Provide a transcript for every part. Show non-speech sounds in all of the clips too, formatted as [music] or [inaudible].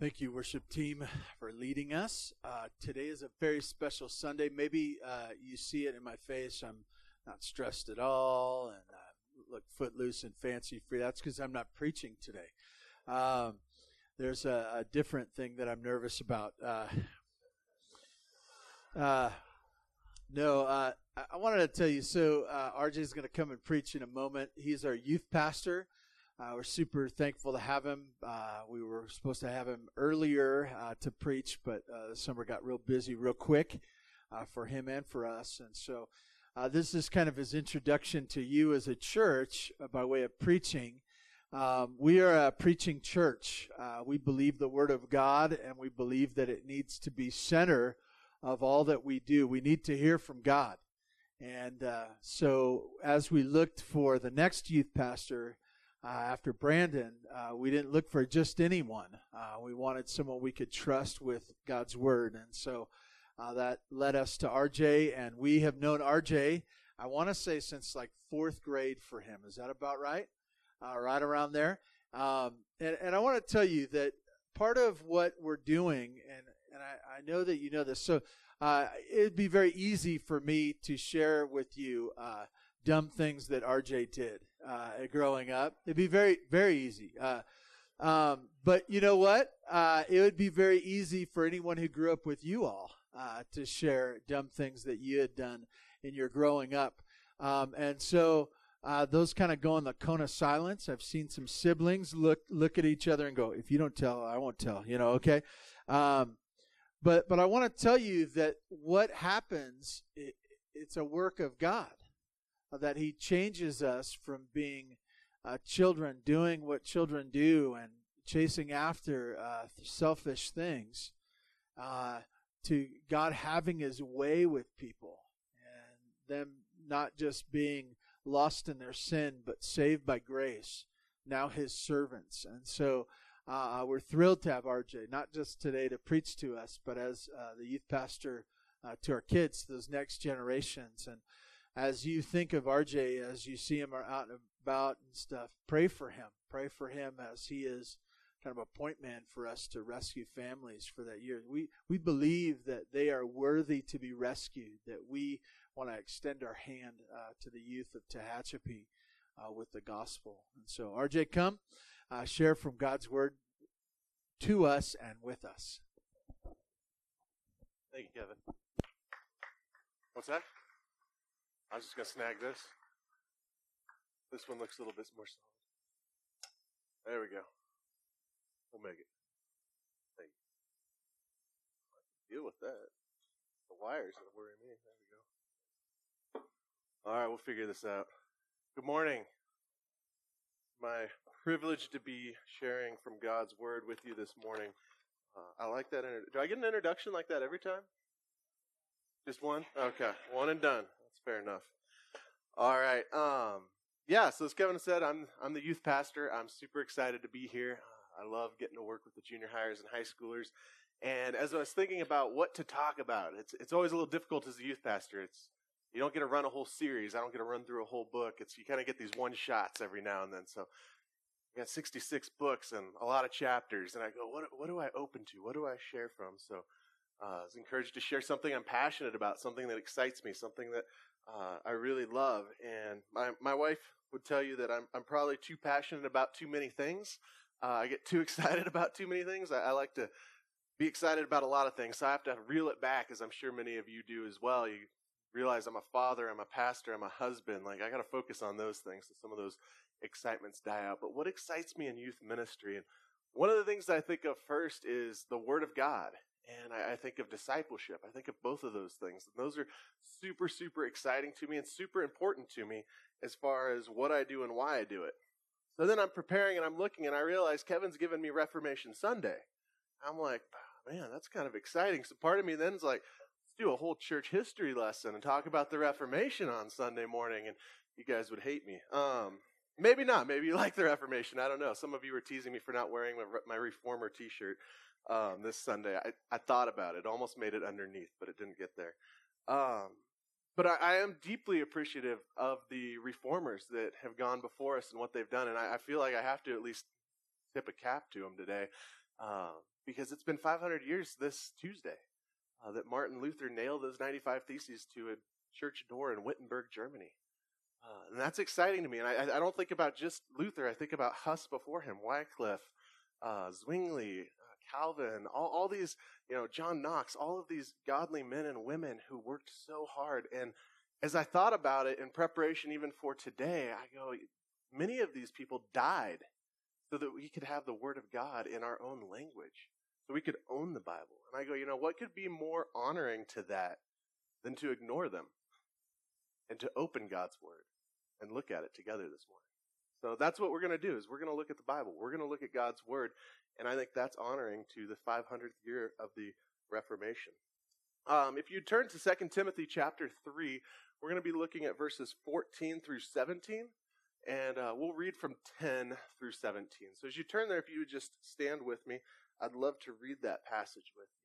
Thank you, worship team, for leading us. Uh, today is a very special Sunday. Maybe uh, you see it in my face. I'm not stressed at all and uh, look footloose and fancy free. That's because I'm not preaching today. Um, there's a, a, different thing that I'm nervous about. Uh, uh, no, uh, I wanted to tell you. So RJ is going to come and preach in a moment. He's our youth pastor. Uh, we're super thankful to have him. Uh, we were supposed to have him earlier uh, to preach, but uh, the summer got real busy real quick uh, for him and for us. And so uh, this is kind of his introduction to you as a church by way of preaching. Um, we are a preaching church. we believe the Word of God, and we believe that it needs to be center of all that we do. We need to hear from God. And so as we looked for the next youth pastor, uh, after Brandon, uh, we didn't look for just anyone. Uh, we wanted someone we could trust with God's word. And so uh, that led us to RJ, and we have known RJ, I want to say, since like fourth grade for him. Is that about right? Uh, right around there. Um, and, and I want to tell you that part of what we're doing, and, and I, I know that you know this, so uh, it'd be very easy for me to share with you dumb things that RJ did uh, growing up. It'd be very, very easy. Uh, um, but you know what? Uh, it would be very easy for anyone who grew up with you all uh, to share dumb things that you had done in your growing up. Um, and so uh, those kind of go in the cone of silence. I've seen some siblings look look at each other and go, "If you don't tell, I won't tell." You know, okay. Um, but but I want to tell you that what happens, it, it's a work of God that He changes us from being uh, children doing what children do and chasing after uh, selfish things uh, to God having His way with people and them not just being lost in their sin but saved by grace, now His servants. And so uh, we're thrilled to have RJ, not just today to preach to us, but as uh, the youth pastor uh, to our kids, those next generations. And as you think of RJ, as you see him out and about and stuff, pray for him. Pray for him as he is kind of a point man for us to rescue families for that year. We we believe that they are worthy to be rescued. That we want to extend our hand uh, to the youth of Tehachapi uh, with the gospel. And so, RJ, come uh, share from God's word to us and with us. Thank you, Kevin. What's that? I was just going to snag this. This one looks a little bit more solid. There we go. We'll make it. Hey. Deal with that. The wires that worry me. There we go. All right, we'll figure this out. Good morning. My privilege to be sharing from God's Word with you this morning. Uh, I like that. Inter- Do I get an introduction like that every time? Just one? Okay, one and done fair enough. All right. Um, yeah, so as Kevin said, I'm I'm the youth pastor. I'm super excited to be here. I love getting to work with the junior hires and high schoolers. And as I was thinking about what to talk about, it's it's always a little difficult as a youth pastor. It's you don't get to run a whole series. I don't get to run through a whole book. It's you kind of get these one shots every now and then. So I got 66 books and a lot of chapters, and I go, what what do I open to? What do I share from? So uh, I was encouraged to share something I'm passionate about, something that excites me, something that uh, I really love. And my, my wife would tell you that I'm, I'm probably too passionate about too many things. Uh, I get too [laughs] excited about too many things. I, I, like to be excited about a lot of things. So I have to reel it back, as I'm sure many of you do as well. You realize I'm a father, I'm a pastor, I'm a husband. Like I got to focus on those things. So some of those excitements die out. But what excites me in youth ministry? And one of the things I think of first is the Word of God and I, I, think of discipleship. I think of both of those things. And those are super, super exciting to me and super important to me as far as what I do and why I do it. So then I'm preparing and I'm looking and I realize Kevin's given me Reformation Sunday. I'm like, man, that's kind of exciting. So part of me then is like, let's do a whole church history lesson and talk about the Reformation on Sunday morning. And you guys would hate me. Um, maybe not. Maybe you like the Reformation. I don't know. Some of you were teasing me for not wearing my, my Reformer t-shirt um, this Sunday. I, I thought about it, almost made it underneath, but it didn't get there. Um, but I, I, am deeply appreciative of the reformers that have gone before us and what they've done, and I, I, feel like I have to at least tip a cap to them today. uh, because it's been 500 years this Tuesday uh, that Martin Luther nailed those 95 theses to a church door in Wittenberg, Germany. Uh, and that's exciting to me. And I, I, don't think about just Luther. I think about Huss before him, Wycliffe, uh, Zwingli, Calvin, all, all these, you know, John Knox, all of these godly men and women who worked so hard. And as I thought about it in preparation even for today, I go, many of these people died so that we could have the Word of God in our own language, so we could own the Bible. And I go, you know, what could be more honoring to that than to ignore them and to open God's Word and look at it together this morning? So that's what we're going to do is we're going to look at the Bible. We're going to look at God's Word. And I think that's honoring to the 500th year of the Reformation. Um, if you turn to 2 Timothy chapter 3, we're going to be looking at verses 14 through 17. And uh, we'll read from 10 through 17. So as you turn there, if you would just stand with me, I'd love to read that passage with you.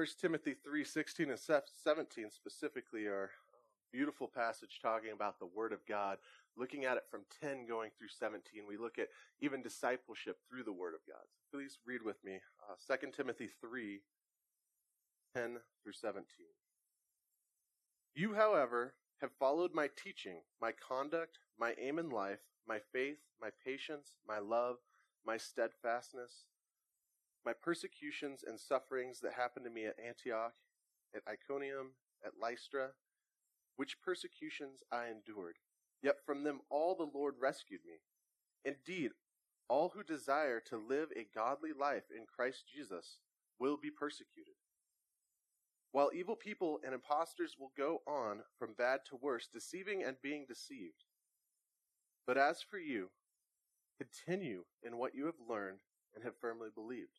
1 Timothy 3 16 and 17 specifically are beautiful passage talking about the Word of God. Looking at it from 10 going through 17, we look at even discipleship through the Word of God. So please read with me uh, 2 Timothy 3 10 through 17. You, however, have followed my teaching, my conduct, my aim in life, my faith, my patience, my love, my steadfastness, my persecutions and sufferings that happened to me at Antioch, at Iconium, at Lystra, which persecutions I endured. Yet from them all the Lord rescued me. Indeed, all who desire to live a godly life in Christ Jesus will be persecuted. While evil people and impostors will go on from bad to worse, deceiving and being deceived. But as for you, continue in what you have learned and have firmly believed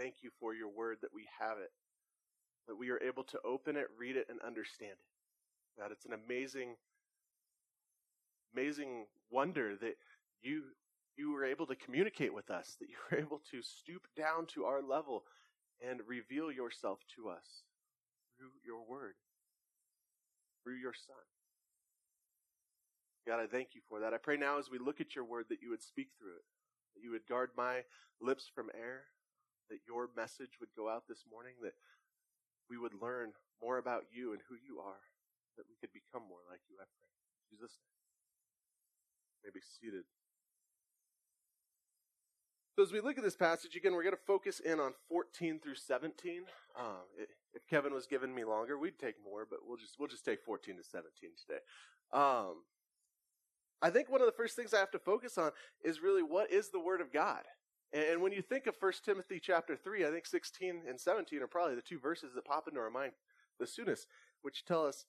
Thank you for your word that we have it, that we are able to open it, read it, and understand it. God, it's an amazing, amazing wonder that you you were able to communicate with us, that you were able to stoop down to our level and reveal yourself to us through your word, through your son. God, I thank you for that. I pray now as we look at your word that you would speak through it, that you would guard my lips from error, that your message would go out this morning, that we would learn more about you and who you are, that we could become more like you, I pray. In Jesus' name. May be seated. So as we look at this passage again, we're going to focus in on 14 through 17. Um, if Kevin was giving me longer, we'd take more, but we'll just we'll just take 14 to 17 today. Um, I think one of the first things I have to focus on is really what is the Word of God. And when you think of 1 Timothy chapter 3, I think 16 and 17 are probably the two verses that pop into our mind the soonest, which tell us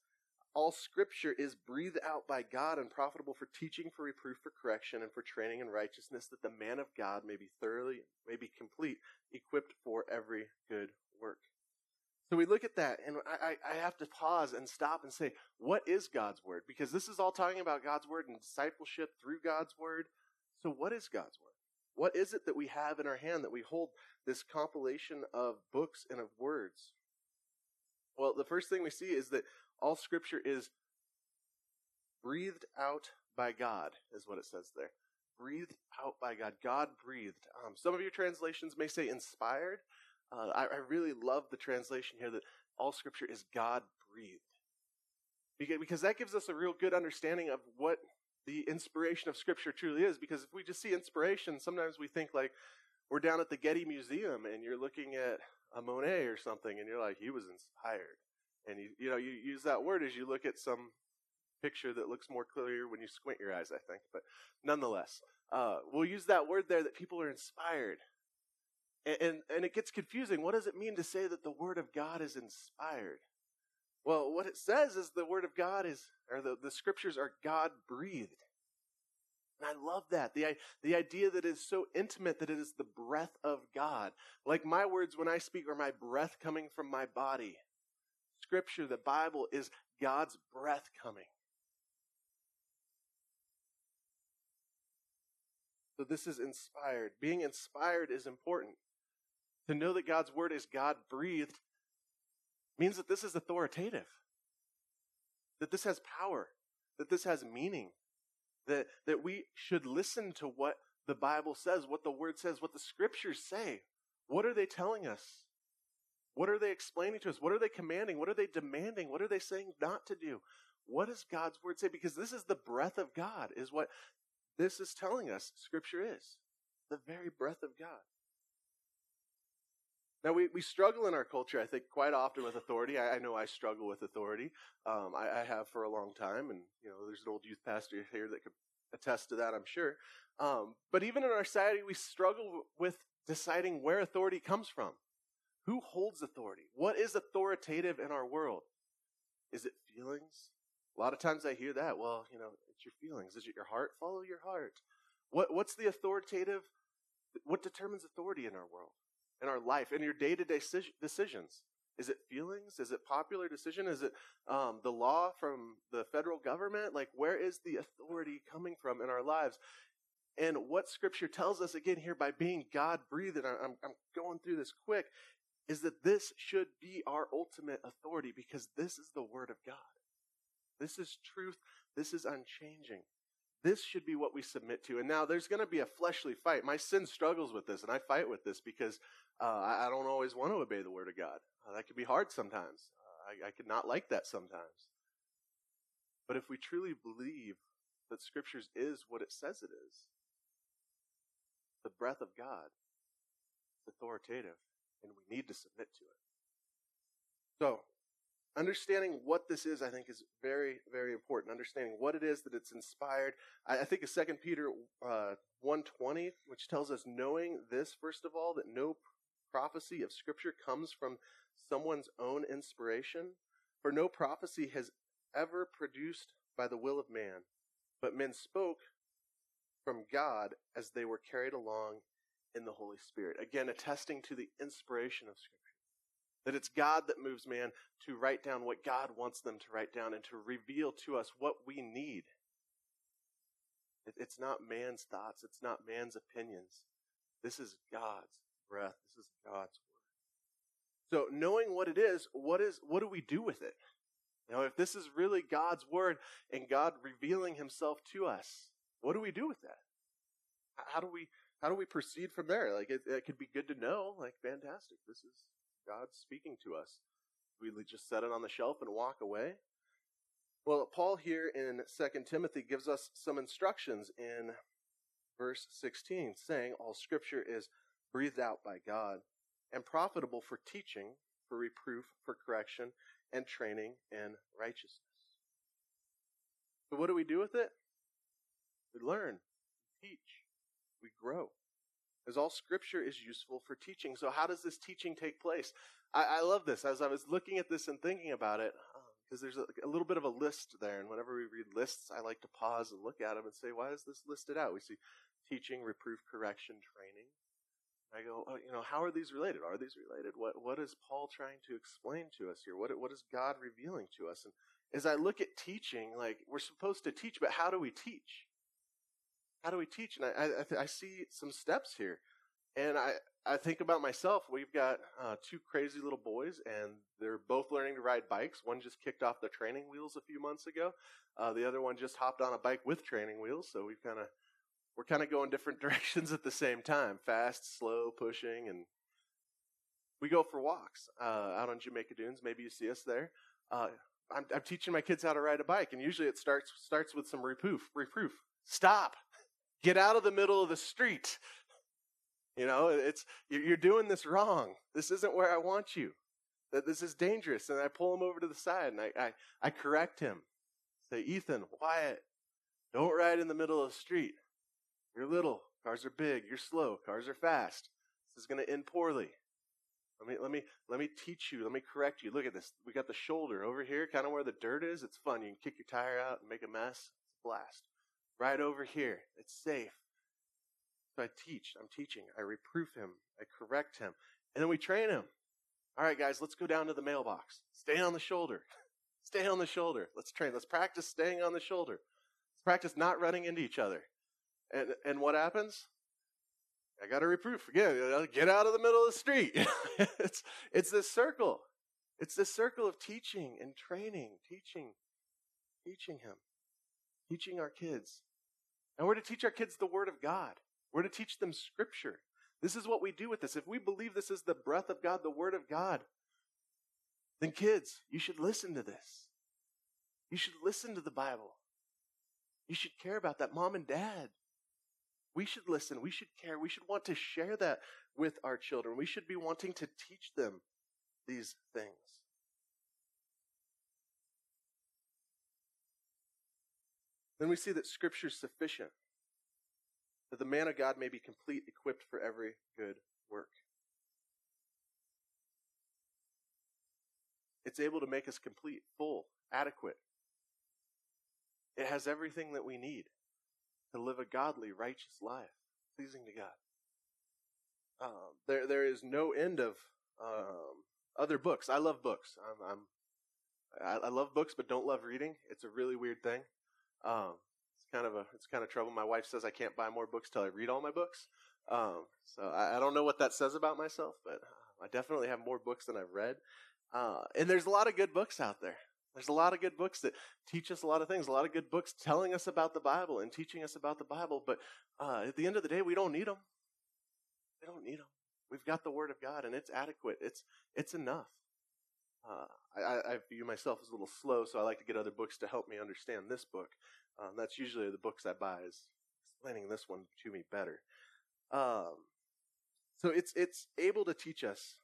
all scripture is breathed out by God and profitable for teaching, for reproof, for correction, and for training in righteousness, that the man of God may be thoroughly, may be complete, equipped for every good work. So we look at that, and I, I have to pause and stop and say, what is God's word? Because this is all talking about God's word and discipleship through God's word. So what is God's word? What is it that we have in our hand that we hold this compilation of books and of words? Well, the first thing we see is that all scripture is breathed out by God, is what it says there. Breathed out by God. God breathed. Um, some of your translations may say inspired. Uh, I, I really love the translation here that all scripture is God breathed. Because, because that gives us a real good understanding of what the inspiration of Scripture truly is. Because if we just see inspiration, sometimes we think like we're down at the Getty Museum and you're looking at a Monet or something, and you're like, he was inspired. And you, you know, you use that word as you look at some picture that looks more clear when you squint your eyes, I think. But nonetheless, uh, we'll use that word there that people are inspired. And, and, and it gets confusing. What does it mean to say that the Word of God is inspired? Well, what it says is the Word of God is, or the, the Scriptures are God breathed. And I love that. The, the idea that is so intimate that it is the breath of God. Like my words when I speak are my breath coming from my body. Scripture, the Bible, is God's breath coming. So this is inspired. Being inspired is important. To know that God's word is God breathed means that this is authoritative, that this has power, that this has meaning, that, that we should listen to what the Bible says, what the word says, what the scriptures say. What are they telling us? What are they explaining to us? What are they commanding? What are they demanding? What are they saying not to do? What does God's word say? Because this is the breath of God, is what this is telling us Scripture is the very breath of God. Now, we, we struggle in our culture, I think, quite often with authority. I, I know I struggle with authority. Um, I, I, have for a long time, and, you know, there's an old youth pastor here that could attest to that, I'm sure. Um, but even in our society, we struggle with deciding where authority comes from. Who holds authority? What is authoritative in our world? Is it feelings? A lot of times I hear that. Well, you know, it's your feelings. Is it your heart? Follow your heart. What, what's the authoritative? What determines authority in our world, in our life, in your day to day decisions? Is it feelings? Is it popular decision? Is it um, the law from the federal government? Like, where is the authority coming from in our lives? And what Scripture tells us again here by being God breathed, I'm, I'm going through this quick, is that this should be our ultimate authority because this is the Word of God. This is truth. This is unchanging. This should be what we submit to. And now there's going to be a fleshly fight. My sin struggles with this, and I fight with this because uh, I, I, don't always want to obey the Word of God. Uh, that can be hard sometimes. Uh, I, I could not like that sometimes. But if we truly believe that Scriptures is what it says it is, the breath of God, it's authoritative, and we need to submit to it. So, understanding what this is, I think, is very, very important. Understanding what it is that it's inspired. I, I think of Second Peter uh, one twenty, which tells us knowing this first of all that no prophecy of Scripture comes from someone's own inspiration, for no prophecy has ever produced by the will of man, but men spoke from God as they were carried along in the Holy Spirit. Again, attesting to the inspiration of Scripture. That it's God that moves man to write down what God wants them to write down and to reveal to us what we need. It's not man's thoughts, it's not man's opinions. This is God's breath, this is God's word. So, knowing what it is, what is what do we do with it? You know, if this is really God's word and God revealing himself to us, what do we do with that? How do we how do we proceed from there? Like it, it could be good to know, like fantastic. This is God speaking to us. We just set it on the shelf and walk away. Well, Paul here in 2 Timothy gives us some instructions in verse 16, saying, All scripture is breathed out by God and profitable for teaching, for reproof, for correction, and training in righteousness. So, what do we do with it? We learn, we teach, we grow as all scripture is useful for teaching. So, how does this teaching take place? I, I love this. As I was looking at this and thinking about it, because um, there's a, a, little bit of a list there, and whenever we read lists, I like to pause and look at them and say, why is this listed out? We see teaching, reproof, correction, training. I go, oh, you know, how are these related? Are these related? What What is Paul trying to explain to us here? What What is God revealing to us? And as I look at teaching, like we're supposed to teach, but how do we teach? how do we teach? And I, I, I see some steps here. And I, I think about myself. We've got uh, two crazy little boys, and they're both learning to ride bikes. One just kicked off the training wheels a few months ago. Uh, the other one just hopped on a bike with training wheels. So we've kind of we're kind of going different [laughs] directions at the same time: fast, slow, pushing, and we go for walks uh, out on Jamaica Dunes. Maybe you see us there. Uh, I'm, I'm teaching my kids how to ride a bike, and usually it starts starts with some reproof. Reproof. Stop. Get out of the middle of the street. You know, it's you're doing this wrong. This isn't where I want you. That this is dangerous. And I pull him over to the side and I, I, I correct him. Say, Ethan, Wyatt, don't ride in the middle of the street. You're little. Cars are big. You're slow. Cars are fast. This is going to end poorly. Let me let me let me teach you. Let me correct you. Look at this. We got the shoulder over here, kind of where the dirt is. It's fun. You can kick your tire out and make a mess. It's a Blast. Right over here. It's safe. So I teach. I'm teaching. I reproof him. I correct him. And then we train him. All right, guys, let's go down to the mailbox. Stay on the shoulder. [laughs] Stay on the shoulder. Let's train. Let's practice staying on the shoulder. Let's practice not running into each other. And and what happens? I got a reproof. Again, get out of the middle of the street. [laughs] it's, it's this circle. It's this circle of teaching and training, teaching, teaching him, teaching our kids. And we're to teach our kids the Word of God. We're to teach them Scripture. This is what we do with this. If we believe this is the breath of God, the Word of God, then kids, you should listen to this. You should listen to the Bible. You should care about that. Mom and dad, we should listen. We should care. We should want to share that with our children. We should be wanting to teach them these things. Then we see that Scripture is sufficient, that the man of God may be complete, equipped for every good work. It's able to make us complete, full, adequate. It has everything that we need to live a godly, righteous life, pleasing to God. Um, there, there is no end of um, other books. I love books. I'm, I'm I, I, love books, but don't love reading. It's a really weird thing. Um, it's kind of a, it's kind of trouble. My wife says I can't buy more books till I read all my books. Um, so I, I, don't know what that says about myself, but I definitely have more books than I've read. Uh, and there's a lot of good books out there. There's a lot of good books that teach us a lot of things, a lot of good books telling us about the Bible and teaching us about the Bible. But uh, at the end of the day, we don't need them. We don't need them. We've got the Word of God, and it's adequate. It's it's enough. Uh, I, I, view myself as a little slow, so I like to get other books to help me understand this book. Um, that's usually the books I buy is explaining this one to me better. Um, so it's it's able to teach us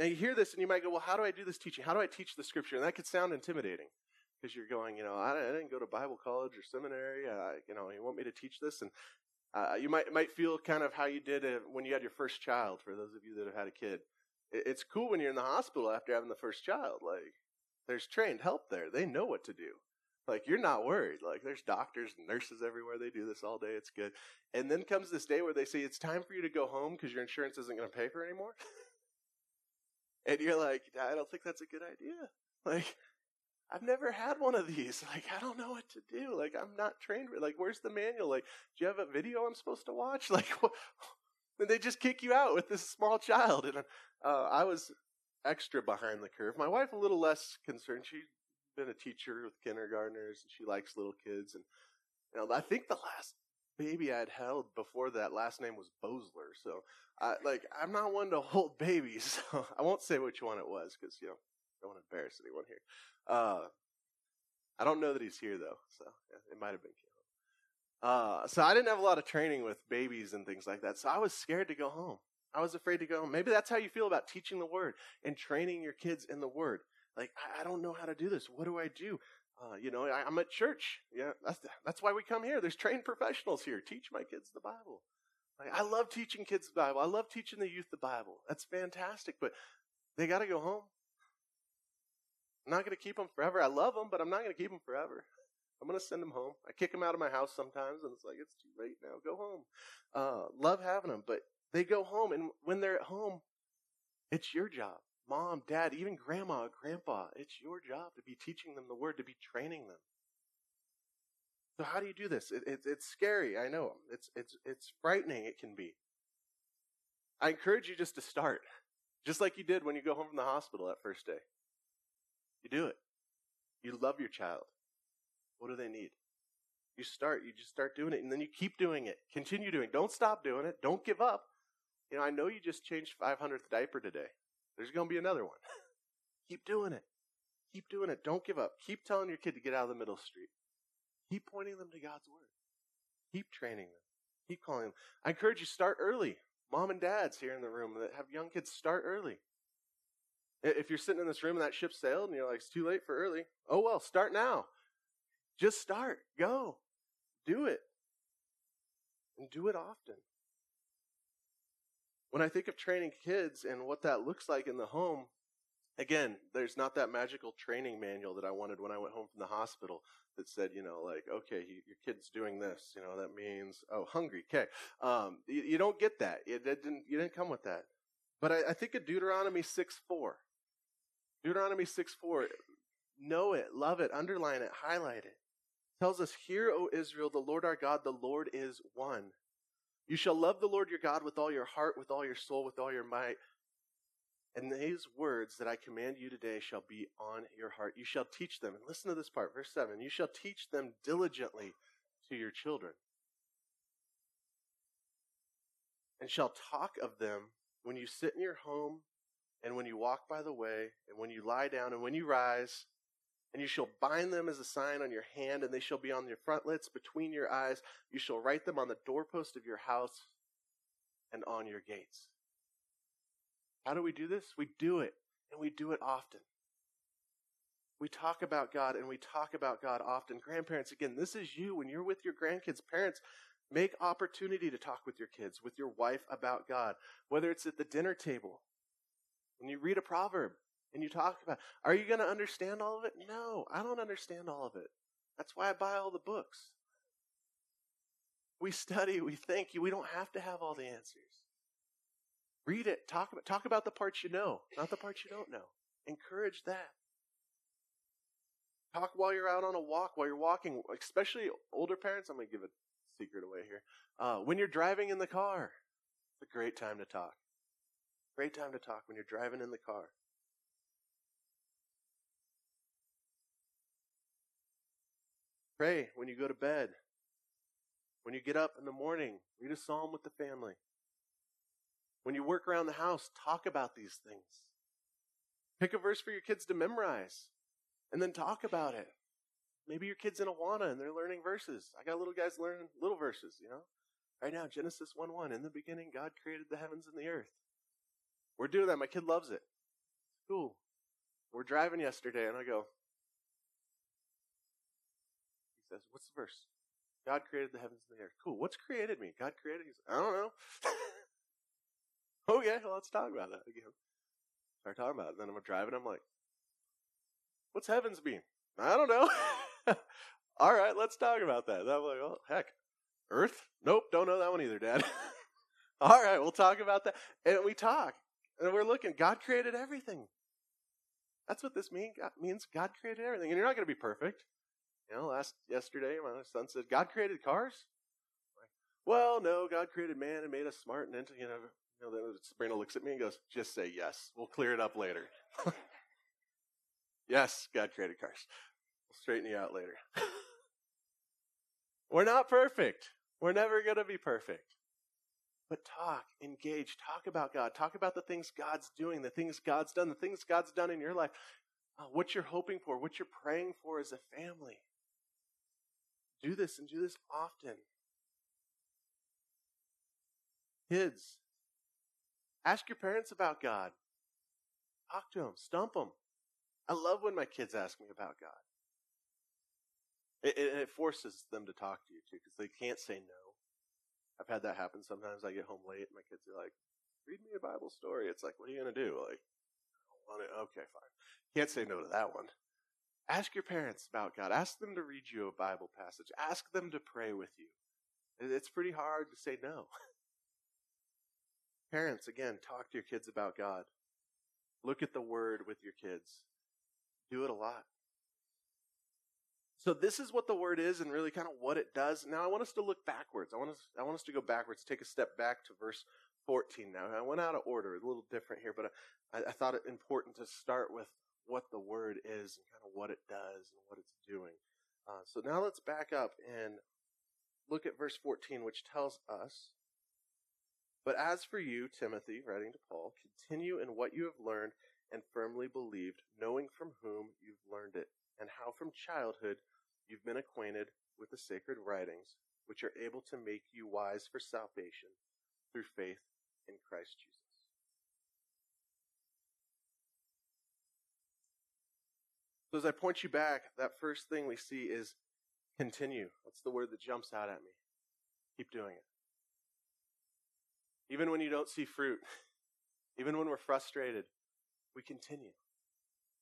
now you hear this and you might go, well, how do I do this teaching? How do I teach the scripture? And that could sound intimidating because you're going, you know, I, didn't go to Bible college or seminary. Uh, you know, you want me to teach this? And uh, you might might feel kind of how you did when you had your first child. For those of you that have had a kid, it, it's cool when you're in the hospital after having the first child. Like, there's trained help there. They know what to do. Like, you're not worried. Like, there's doctors and nurses everywhere. They do this all day. It's good. And then comes this day where they say it's time for you to go home because your insurance isn't going to pay for anymore. [laughs] And you're like, I don't think that's a good idea. Like, I've never had one of these. [laughs] Like, I don't know what to do. Like, I'm not trained. Like, where's the manual? Like, do you have a video I'm supposed to watch? [laughs] Like, what? and they just kick you out with this small child. And uh, I was extra behind the curve. My wife a little less concerned. She's been a teacher with kindergartners, and she likes little kids. And you know, I think the last baby I'd held before that last name was Bosler. So, I, like, I'm not one to [laughs] hold babies. [laughs] So I won't say which one it was because you know I don't want to embarrass anyone here. Uh, I don't know that he's here though, so yeah, it might have been Caleb. Uh, so I didn't have a lot of training with babies and things like that. So I was scared to go home. I was afraid to go home. Maybe that's how you feel about teaching the word and training your kids in the word. Like, I, I don't know how to do this. What do I do? Uh, you know, I, am at church. Yeah, that's that's why we come here. There's trained professionals here. Teach my kids the Bible. Like, I love teaching kids the Bible. I love teaching the youth the Bible. That's fantastic. But they got to go home. I'm not going to keep them forever. I love them, but I'm not going to keep them forever. I'm going to send them home. I kick them out of my house sometimes, and it's like it's too late now. Go home. Uh, love having them, but they go home, and when they're at home, it's your job mom, dad, even grandma, grandpa, it's your job to be teaching them the word, to be training them. So how do you do this? It, it, it's scary. I know. It's it's it's frightening. It can be. I encourage you just to start, just like you did when you go home from the hospital that first day. You do it. You love your child. What do they need? You start. You just start doing it, and then you keep doing it. Continue doing. it. Don't stop doing it. Don't give up. You know, I know you just changed 500th diaper today. There's going to be another one. [laughs] Keep doing it. Keep doing it. Don't give up. Keep telling your kid to get out of the middle street. Keep pointing them to God's word. Keep training them. Keep calling them. I encourage you start early. Mom and dads here in the room that have young kids start early. If you're sitting in this room and that ship sailed and you're like, it's too late for early, oh well, start now. Just start. Go. Do it. And do it often. When I think of training kids and what that looks like in the home, again, there's not that magical training manual that I wanted when I went home from the hospital that said, you know, like, okay, he, your kid's doing this, you know, that means, oh, hungry, okay. Um, you, you, don't get that. It, it, didn't, you didn't come with that. But I, I think of Deuteronomy 6 4. Deuteronomy 6 4, know it, love it, underline it, highlight it. Tells us, Hear, O Israel, the Lord our God, the Lord is one. You shall love the Lord your God with all your heart, with all your soul, with all your might. And these words that I command you today shall be on your heart. You shall teach them. And listen to this part, verse 7. You shall teach them diligently to your children. And shall talk of them when you sit in your home, and when you walk by the way, and when you lie down, and when you rise, and you shall bind them as a sign on your hand, and they shall be on your frontlets between your eyes. You shall write them on the doorpost of your house and on your gates. How do we do this? We do it, and we do it often. We talk about God, and we talk about God often. Grandparents, again, this is you when you're with your grandkids. Parents, make opportunity to talk with your kids, with your wife about God, whether it's at the dinner table, when you read a proverb, and you talk about are you going to understand all of it? No i don't understand all of it. That's why i buy all the books. We study we think you we don't have to have all the answers. Read it talk about talk about the parts you know not the parts you don't know. Encourage that. Talk while you're out on a walk while you're walking especially older parents i'm going to give a secret away here uh, when you're driving in the car it's a great time to talk. Great time to talk when you're driving in the car Pray when you go to bed. When you get up in the morning, read a psalm with the family. When you work around the house, talk about these things. Pick a verse for your kids to memorize and then talk about it. Maybe your kid's in Awana and they're learning verses. I got little guys learning little verses, you know? Right now, Genesis 1 1. In the beginning, God created the heavens and the earth. We're doing that. My kid loves it. Cool. We're driving yesterday and I go, says, What's the verse? God created the heavens and the earth. Cool. What's created me? God created. He's, I don't know. [laughs] Oh, okay, well, let's talk about that again. Start talking about it. Then I'm driving. I'm like, What's heavens mean? I don't know. [laughs] All right, let's talk about that. And I'm like, Oh, heck, Earth? Nope, don't know that one either, Dad. [laughs] All right, we'll talk about that. And we talk. And we're looking. God created everything. That's what this mean, God, means. God created everything. And you're not going to be perfect. You know, last yesterday, my son said, "God created cars." Like, well, no, God created man and made us smart and into you know. You know, then Sabrina looks at me and goes, "Just say yes. We'll clear it up later." [laughs] yes, God created cars. We'll straighten you out later. [laughs] We're not perfect. We're never going to be perfect. But talk, engage, talk about God, talk about the things God's doing, the things God's done, the things God's done in your life, uh, what you're hoping for, what you're praying for as a family. Do this and do this often. Kids, ask your parents about God. Talk to them, stump them. I love when my kids ask me about God. It, it, it forces them to talk to you too, because they can't say no. I've had that happen sometimes. I get home late, and my kids are like, "Read me a Bible story." It's like, what are you gonna do? Like, I don't want it. Okay, fine. Can't say no to that one. Ask your parents about God. Ask them to read you a Bible passage. Ask them to pray with you. It's pretty hard to say no. [laughs] parents, again, talk to your kids about God. Look at the Word with your kids. Do it a lot. So this is what the word is and really kind of what it does. Now I want us to look backwards. I want us I want us to go backwards, take a step back to verse 14 now. I went out of order, a little different here, but I, I thought it important to start with what the word is and kind of what it does and what it's doing. Uh, so now let's back up and look at verse 14, which tells us But as for you, Timothy, writing to Paul, continue in what you have learned and firmly believed, knowing from whom you've learned it, and how from childhood you've been acquainted with the sacred writings, which are able to make you wise for salvation through faith in Christ Jesus. So as I point you back, that first thing we see is continue. That's the word that jumps out at me. Keep doing it. Even when you don't see fruit, [laughs] even when we're frustrated, we continue.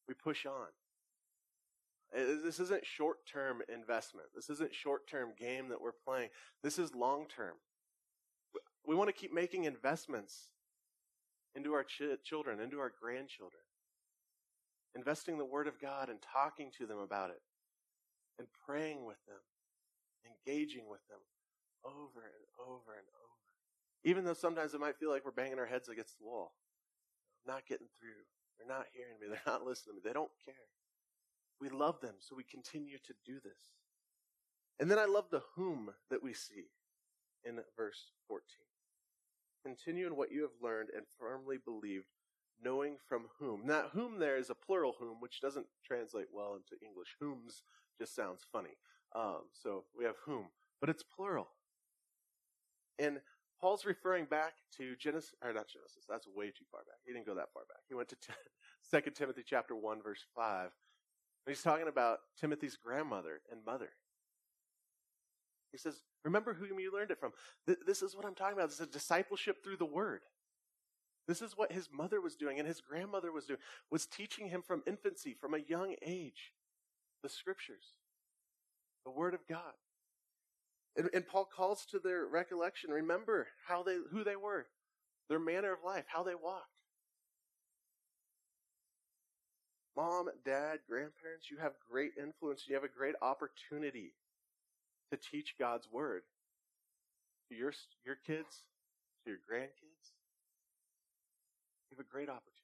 We push on. Uh, this isn't short term investment. This isn't short term game that we're playing. This is long term. We want to keep making investments into our ch- children, into our grandchildren. Investing the Word of God and talking to them about it, and praying with them, engaging with them over and over and over. Even though sometimes it might feel like we're banging our heads against the wall, not getting through. They're not hearing me. [laughs] They're not listening to me. They don't care. We love them, so we continue to do this. And then I love the whom that we see in verse 14. Continue in what you have learned and firmly believed, knowing from whom. Now, whom there is a plural whom, which doesn't translate well into English. Whom's just sounds funny. Um, so we have whom, but it's plural. And Paul's referring back to Genesis, or not Genesis, that's way too far back. He didn't go that far back. He went to t- [laughs] 2 Timothy chapter 1, verse 5. And he's talking about Timothy's grandmother and mother. He says, Remember whom you learned it from. Th- this is what I'm talking about. This is a discipleship through the word. This is what his mother was doing and his grandmother was doing, was teaching him from infancy, from a young age, the scriptures, the word of God. And, and Paul calls to their recollection, remember how they, who they were, their manner of life, how they walked. Mom, dad, grandparents, you have great influence. You have a great opportunity to teach God's word to your, your kids, to your grandkids. You have a great opportunity.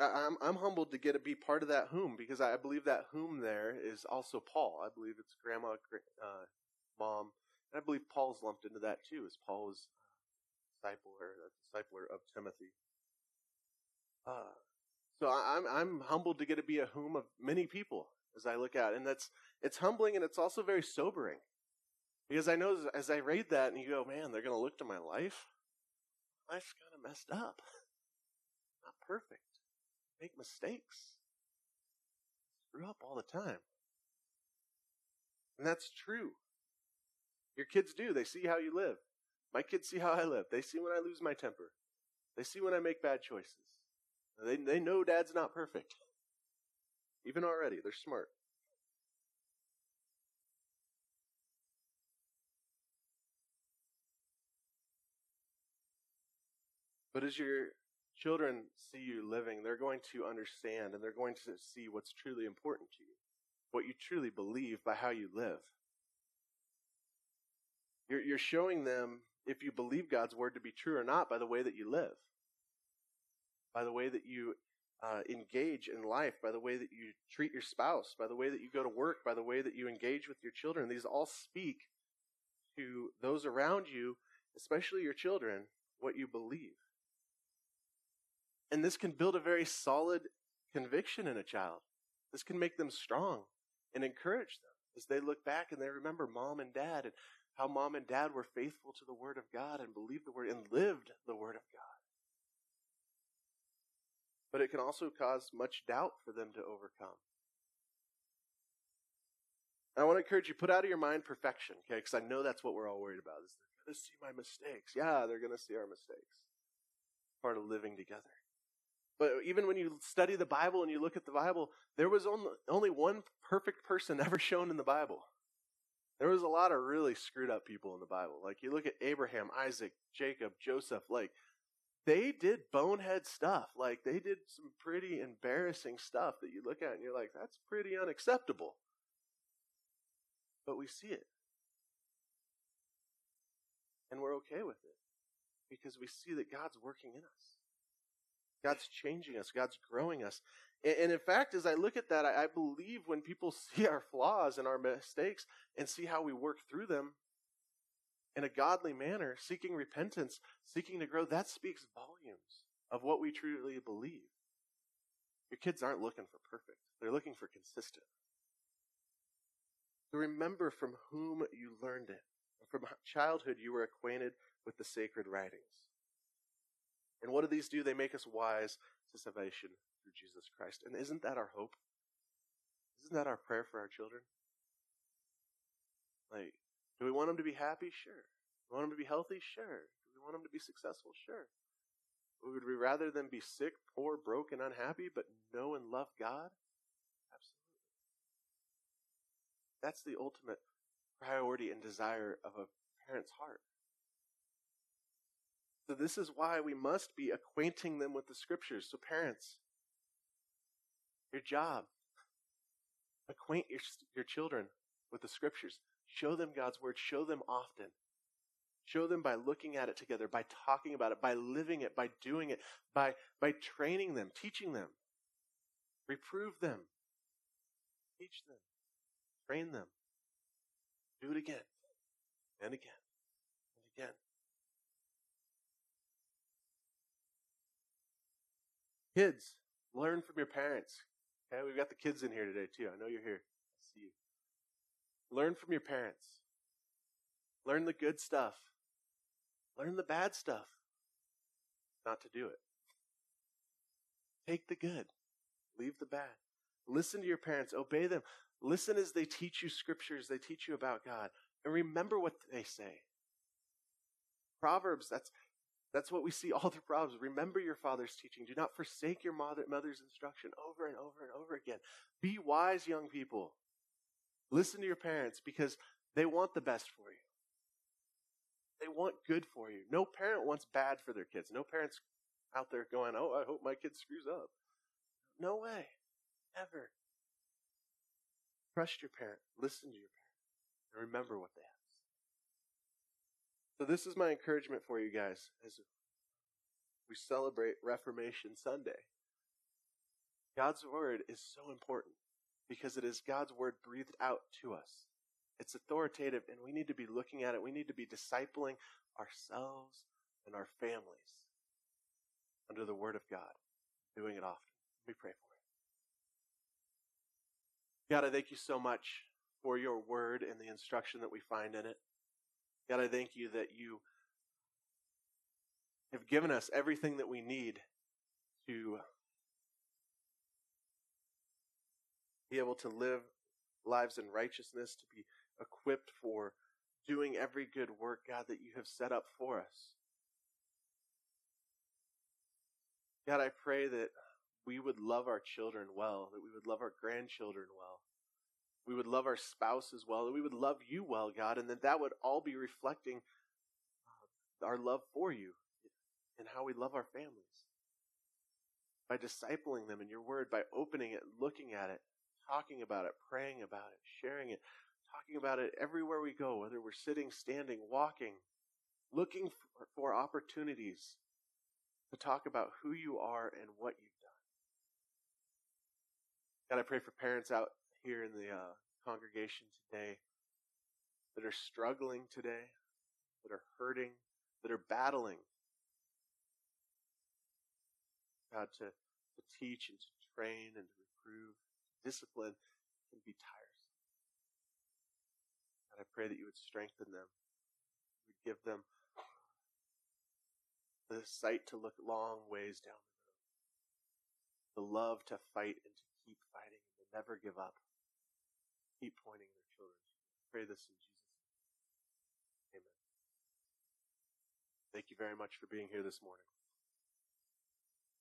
I'm, I'm humbled to get to be part of that whom because I believe that whom there is also Paul. I believe it's grandma, uh, mom, and I believe Paul's lumped into that too, as Paul was discipler, a discipler of Timothy. Uh, so I'm I'm humbled to get to be a whom of many people as I look at, and that's it's humbling and it's also very sobering because I know as, I read that and you go, man, they're going to look to my life. Life's kind of messed up, [laughs] not perfect make mistakes. Screw up all the time. And that's true. Your kids do. They see how you live. My kids see how I live. They see when I lose my temper. They see when I make bad choices. They, they know dad's not perfect. [laughs] Even already, they're smart. But as your children see you living, they're going to understand and they're going to see what's truly important to you, what you truly believe by how you live. You're, you're showing them if you believe God's word to be true or not by the way that you live, by the way that you uh, engage in life, by the way that you treat your spouse, by the way that you go to work, by the way that you engage with your children. These all speak to those around you, especially your children, what you believe. And this can build a very solid conviction in a child. This can make them strong and encourage them as they look back and they remember mom and dad and how mom and dad were faithful to the Word of God and believed the Word and lived the Word of God. But it can also cause much doubt for them to overcome. I want to encourage you, put out of your mind perfection, okay? Because I know that's what we're all worried about. Is they're going to see my mistakes. Yeah, they're going to see our mistakes. Part of living together. But even when you study the Bible and you look at the Bible, there was only, only one perfect person [laughs] ever shown in the Bible. There was a lot of really screwed up people in the Bible. Like you look at Abraham, Isaac, Jacob, Joseph, like they did bonehead stuff. Like they did some pretty embarrassing stuff that you look at and you're like, that's pretty unacceptable. But we see it. And we're okay with it because we see that God's working in us. God's changing us. God's growing us. And, in fact, as I look at that, I, believe when people [laughs] see our flaws and our mistakes and see how we work through them in a godly manner, seeking repentance, seeking to grow, that speaks volumes of what we truly believe. Your kids aren't looking for perfect. They're looking for consistent. So remember from whom you learned it. From childhood, you were acquainted with the sacred writings and what do these do? They make us wise to salvation through Jesus Christ. And isn't that our hope? Isn't that our prayer for our children? Like, Do we want them to be happy? Sure. Do we want them to be healthy? Sure. Do we want them to be successful? Sure. Would we rather them be sick, poor, broken, unhappy, but know and love God? Absolutely. That's the ultimate priority and desire of a parent's heart. So, this is why we must be acquainting them with the scriptures. So, parents, your job, acquaint your, your children with the scriptures. Show them God's word. Show them often. Show them by looking at it together, by talking about it, by living it, by doing it, by, by training them, teaching them. Reprove them. Teach them. Train them. Do it again and again and again. Kids, learn from your parents. Okay, we've got the kids in here today too. I know you're here. I see you. Learn from your parents. Learn the good stuff. Learn the bad stuff. Not to do it. Take the good. Leave the bad. Listen to your parents. Obey them. Listen as they teach you scriptures, they teach you about God. And remember what they say. Proverbs, that's that's what we see all the Proverbs. Remember your father's teaching. Do not forsake your mother, mother's instruction over and over and over again. Be wise, young people. Listen to your parents because they want the best for you. They want good for you. No parent wants bad for their kids. No parents out there going, oh, I hope my kid screws up. No way. Ever. Trust your parent. Listen to your parent. And remember what they have. So this is my encouragement for you guys as we celebrate Reformation Sunday. God's word is so important because it is God's word breathed out to us. It's authoritative and we need to be looking at it. We need to be discipling ourselves and our families under the word of God, doing it often. Me pray for you. God, I thank you so much for your word and the instruction that we find in it. God, I thank you that you have given us everything that we need to be able to live lives in righteousness, to be equipped for doing every good work, God, that you have set up for us. God, I pray that we would love our children well, that we would love our grandchildren well, we would love our spouse as well, that we would love you well, God, and that that would all be reflecting uh, our love for you and how we love our families. By discipling them in your word, by opening it, looking at it, talking about it, praying about it, sharing it, talking about it everywhere we go, whether we're sitting, standing, walking, looking for, for opportunities to talk about who you are and what you've done. God, I pray for parents out here in the uh, congregation today that are struggling today, that are hurting, that are battling. God, to, to teach and to train and to reprove, discipline can be tiresome. And I pray that you would strengthen them. You would give them the sight to look long ways down the road, the love to fight and to keep fighting and to never give up keep pointing their children. Pray this in Jesus' name. Amen. Thank you very much for being here this morning.